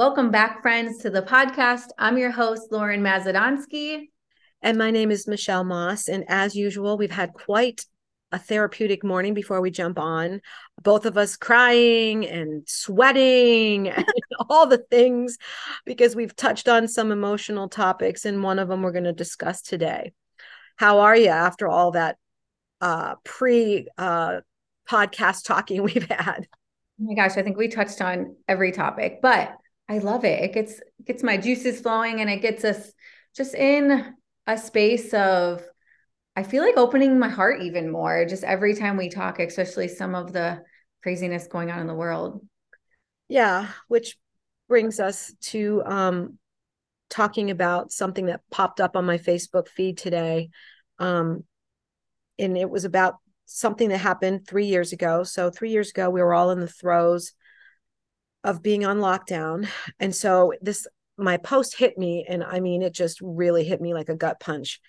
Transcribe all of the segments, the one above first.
Welcome back, friends, to the podcast. I'm your host, Lauren Mazadonsky. And my name is Michelle Moss. And as usual, we've had quite a therapeutic morning before we jump on. Both of us crying and sweating and all the things because we've touched on some emotional topics. And one of them we're going to discuss today. How are you after all that uh, pre uh, podcast talking we've had? Oh my gosh, I think we touched on every topic, but I love it. It gets gets my juices flowing and it gets us just in a space of I feel like opening my heart even more just every time we talk, especially some of the craziness going on in the world. Yeah, which brings us to um talking about something that popped up on my Facebook feed today. Um and it was about something that happened 3 years ago. So 3 years ago we were all in the throes of being on lockdown. And so this my post hit me and I mean it just really hit me like a gut punch.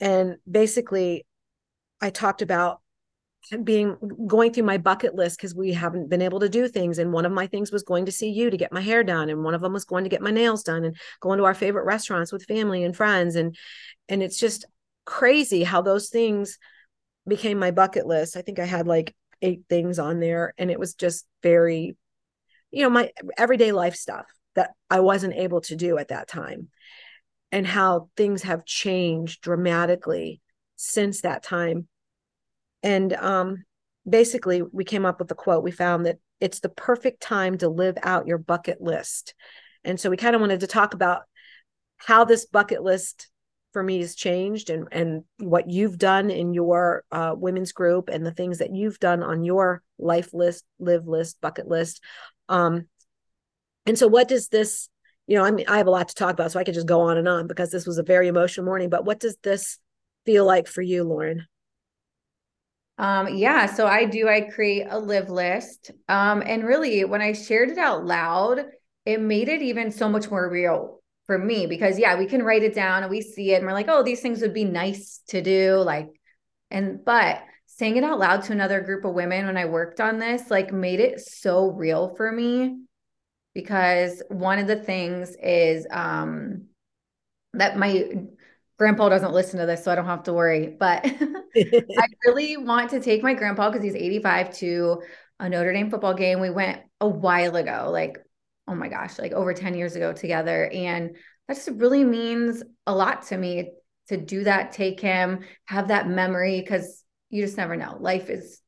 And basically I talked about being going through my bucket list because we haven't been able to do things and one of my things was going to see you to get my hair done and one of them was going to get my nails done and going to our favorite restaurants with family and friends and and it's just crazy how those things became my bucket list i think i had like eight things on there and it was just very you know my everyday life stuff that I wasn't able to do at that time and how things have changed dramatically since that time. And um basically we came up with the quote. We found that it's the perfect time to live out your bucket list. And so we kind of wanted to talk about how this bucket list for me has changed and and what you've done in your uh, women's group and the things that you've done on your life list live list bucket list um, and so, what does this, you know, I mean, I have a lot to talk about, so I could just go on and on because this was a very emotional morning. But what does this feel like for you, Lauren? Um, yeah, so I do, I create a live list. Um, and really, when I shared it out loud, it made it even so much more real for me because, yeah, we can write it down and we see it and we're like, oh, these things would be nice to do. Like, and, but, saying it out loud to another group of women when I worked on this like made it so real for me because one of the things is um that my grandpa doesn't listen to this so I don't have to worry but I really want to take my grandpa cuz he's 85 to a Notre Dame football game. We went a while ago like oh my gosh like over 10 years ago together and that just really means a lot to me to do that take him have that memory cuz you just never know. Life is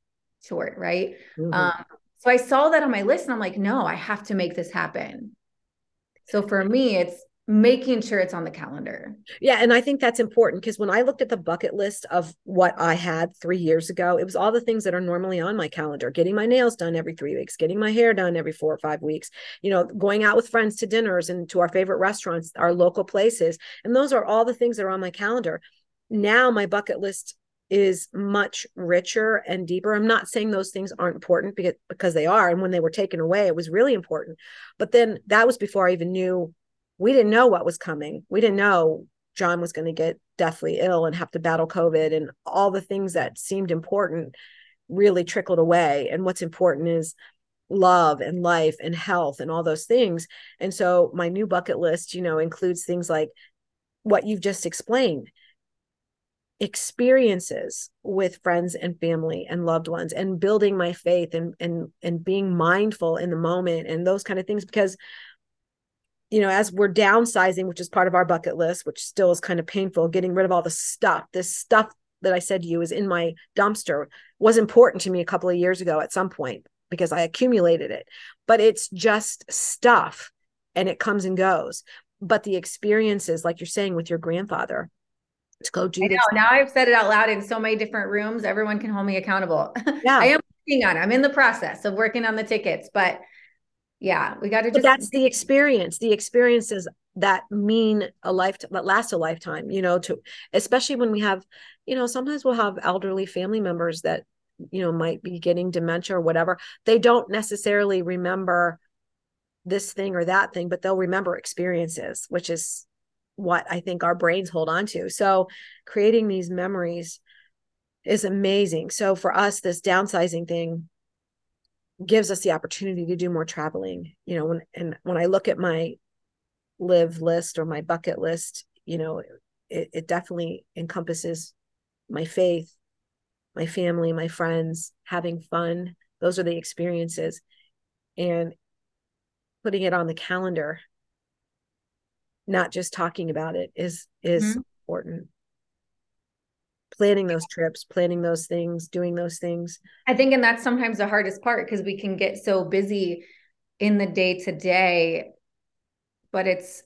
short, right? Mm-hmm. Um, so I saw that on my list and I'm like, no, I have to make this happen. So for me, it's making sure it's on the calendar. Yeah. And I think that's important because when I looked at the bucket list of what I had three years ago, it was all the things that are normally on my calendar getting my nails done every three weeks, getting my hair done every four or five weeks, you know, going out with friends to dinners and to our favorite restaurants, our local places. And those are all the things that are on my calendar. Now my bucket list is much richer and deeper. I'm not saying those things aren't important because because they are and when they were taken away it was really important. But then that was before I even knew we didn't know what was coming. We didn't know John was going to get deathly ill and have to battle COVID and all the things that seemed important really trickled away and what's important is love and life and health and all those things. And so my new bucket list, you know, includes things like what you've just explained experiences with friends and family and loved ones and building my faith and and and being mindful in the moment and those kind of things because you know as we're downsizing which is part of our bucket list which still is kind of painful getting rid of all the stuff this stuff that i said to you is in my dumpster was important to me a couple of years ago at some point because i accumulated it. But it's just stuff and it comes and goes. But the experiences like you're saying with your grandfather to go do I this. Now I've said it out loud in so many different rooms. Everyone can hold me accountable. Yeah. I am working on it. I'm in the process of working on the tickets, but yeah, we got to just. But that's the experience. The experiences that mean a lifetime, that last a lifetime. You know, to especially when we have, you know, sometimes we'll have elderly family members that you know might be getting dementia or whatever. They don't necessarily remember this thing or that thing, but they'll remember experiences, which is what I think our brains hold on to. So creating these memories is amazing. So for us, this downsizing thing, gives us the opportunity to do more traveling you know when and when i look at my live list or my bucket list you know it, it definitely encompasses my faith my family my friends having fun those are the experiences and putting it on the calendar not just talking about it is is mm-hmm. important. Planning those trips planning those things doing those things. I think and that's sometimes the hardest part because we can get so busy in the day to day but it's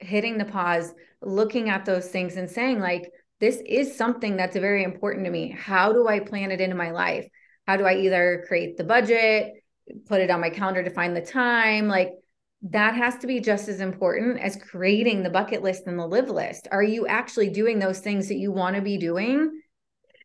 hitting the pause looking at those things and saying like this is something that's very important to me. How do i plan it into my life? How do i either create the budget put it on my calendar to find the time? Like that has to be just as important as creating the bucket list and the live list. Are you actually doing those things that you want to be doing?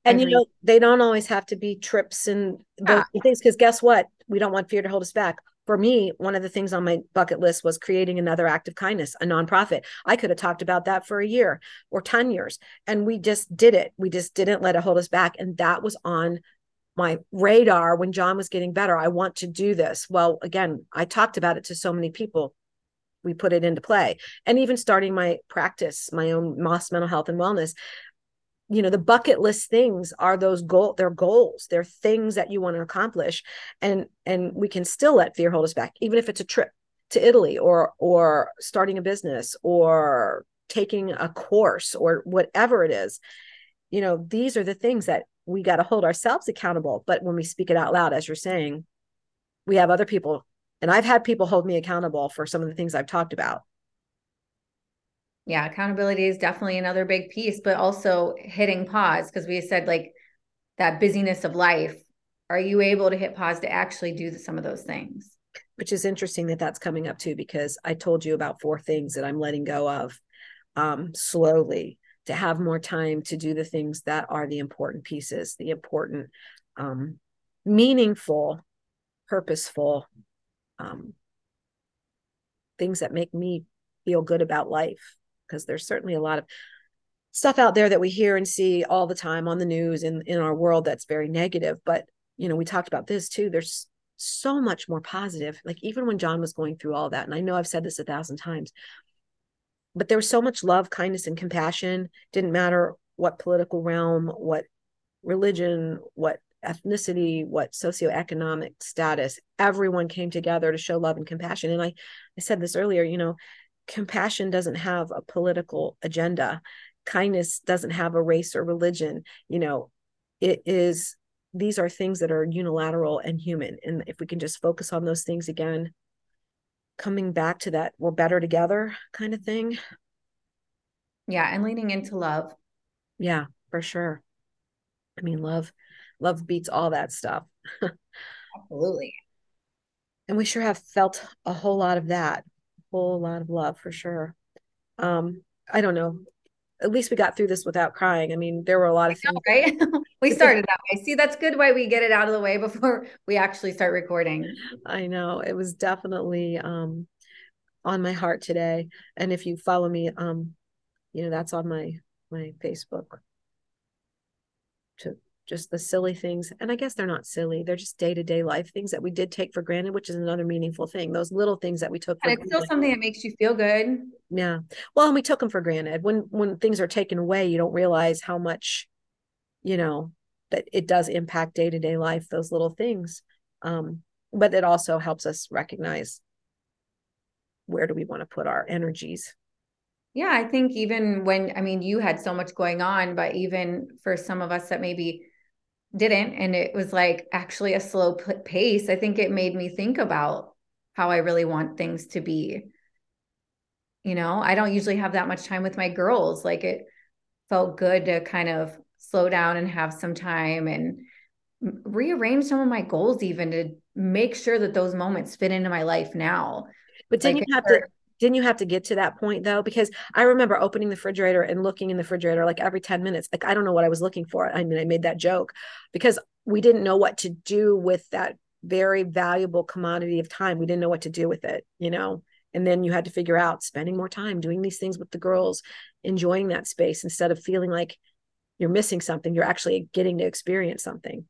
And you know, they don't always have to be trips and those yeah. things because guess what? We don't want fear to hold us back. For me, one of the things on my bucket list was creating another act of kindness, a nonprofit. I could have talked about that for a year or 10 years, and we just did it. We just didn't let it hold us back. And that was on my radar when John was getting better. I want to do this. Well, again, I talked about it to so many people. We put it into play. And even starting my practice, my own Moss mental health and wellness, you know, the bucket list things are those goal, they're goals. They're things that you want to accomplish. And and we can still let fear hold us back, even if it's a trip to Italy or or starting a business or taking a course or whatever it is. You know, these are the things that we got to hold ourselves accountable. But when we speak it out loud, as you're saying, we have other people. And I've had people hold me accountable for some of the things I've talked about. Yeah, accountability is definitely another big piece, but also hitting pause because we said like that busyness of life. Are you able to hit pause to actually do some of those things? Which is interesting that that's coming up too, because I told you about four things that I'm letting go of um, slowly to have more time to do the things that are the important pieces, the important, um, meaningful, purposeful um, things that make me feel good about life. Because there's certainly a lot of stuff out there that we hear and see all the time on the news in in our world that's very negative. But you know, we talked about this too. There's so much more positive. Like even when John was going through all that, and I know I've said this a thousand times, but there was so much love, kindness, and compassion. Didn't matter what political realm, what religion, what ethnicity, what socioeconomic status. Everyone came together to show love and compassion. And I, I said this earlier, you know, compassion doesn't have a political agenda. Kindness doesn't have a race or religion. You know, it is these are things that are unilateral and human. And if we can just focus on those things again, coming back to that we're better together kind of thing. Yeah, and leaning into love. Yeah, for sure. I mean, love love beats all that stuff. Absolutely. And we sure have felt a whole lot of that. A whole lot of love for sure. Um, I don't know at least we got through this without crying. I mean, there were a lot of things. Right? we started that way. See, that's good why we get it out of the way before we actually start recording. I know. It was definitely um on my heart today. And if you follow me, um, you know, that's on my my Facebook to just the silly things. And I guess they're not silly. They're just day to day life things that we did take for granted, which is another meaningful thing. Those little things that we took for and it's granted. still something that makes you feel good. Yeah. Well, and we took them for granted. When when things are taken away, you don't realize how much, you know, that it does impact day to day life, those little things. Um, but it also helps us recognize where do we want to put our energies yeah, I think even when, I mean, you had so much going on, but even for some of us that maybe didn't and it was like actually a slow pace i think it made me think about how i really want things to be. You know i don't usually have that much time with my girls like it felt good to kind of slow down and have some time and rearrange some of my goals even to make sure that those moments fit into my life now. But didn't like you have to didn't you have to get to that point though? Because i remember opening the refrigerator and looking in the refrigerator like every 10 minutes. Like i don't know what i was looking for. I mean i made that joke because we didn't know what to do with that very valuable commodity of time. We didn't know what to do with it you know? And then you had to figure out spending more time doing these things with the girls enjoying that space instead of feeling like you're missing something. You're actually getting to experience something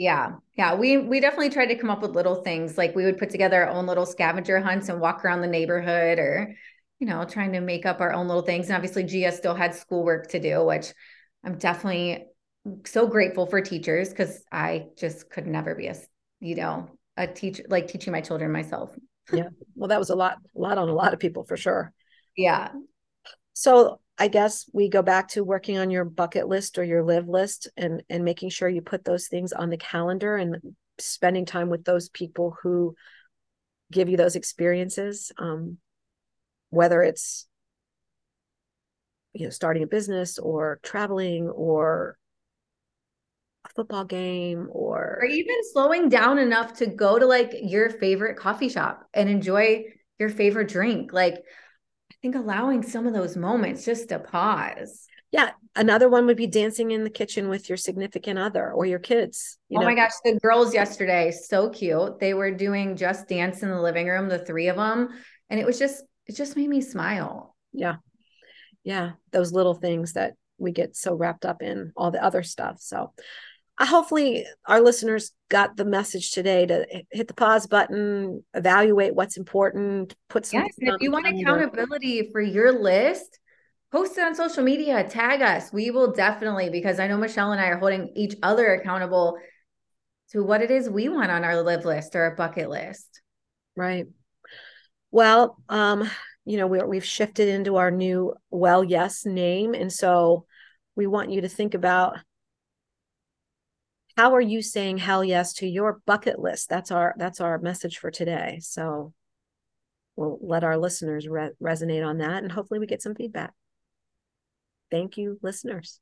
Yeah. Yeah. We we definitely tried to come up with little things. Like we would put together our own little scavenger hunts and walk around the neighborhood or, you know, trying to make up our own little things. And obviously Gia still had schoolwork to do, which I'm definitely so grateful for teachers because I just could never be a, you know, a teacher like teaching my children myself. yeah. Well, that was a lot, a lot on a lot of people for sure. Yeah. So I guess we go back to working on your bucket list or your live list and and making sure you put those things on the calendar and spending time with those people who give you those experiences um, whether it's you know starting a business or traveling or a football game or or even slowing down enough to go to like your favorite coffee shop and enjoy your favorite drink. Like think allowing some of those moments just to pause. Yeah. Another one would be dancing in the kitchen with your significant other or your kids. You oh know? my gosh. The girls yesterday, so cute. They were doing just dance in the living room, the three of them. And it was just, it just made me smile. Yeah. Yeah. Those little things that we get so wrapped up in all the other stuff. So hopefully our listeners got the message today to hit the pause button, evaluate what's important, put some. Yes, if you want accountability for your list, post it on social media, tag us. We will definitely, because I know Michelle and I are holding each other accountable to what it is we want on our live list or a bucket list. Right. Well, um, you know, we we've shifted into our new well yes name. And so we want you to think about how are you saying hell yes to your bucket list? That's our that's our message for today. So we'll let our listeners re- resonate on that and hopefully we get some feedback. Thank you listeners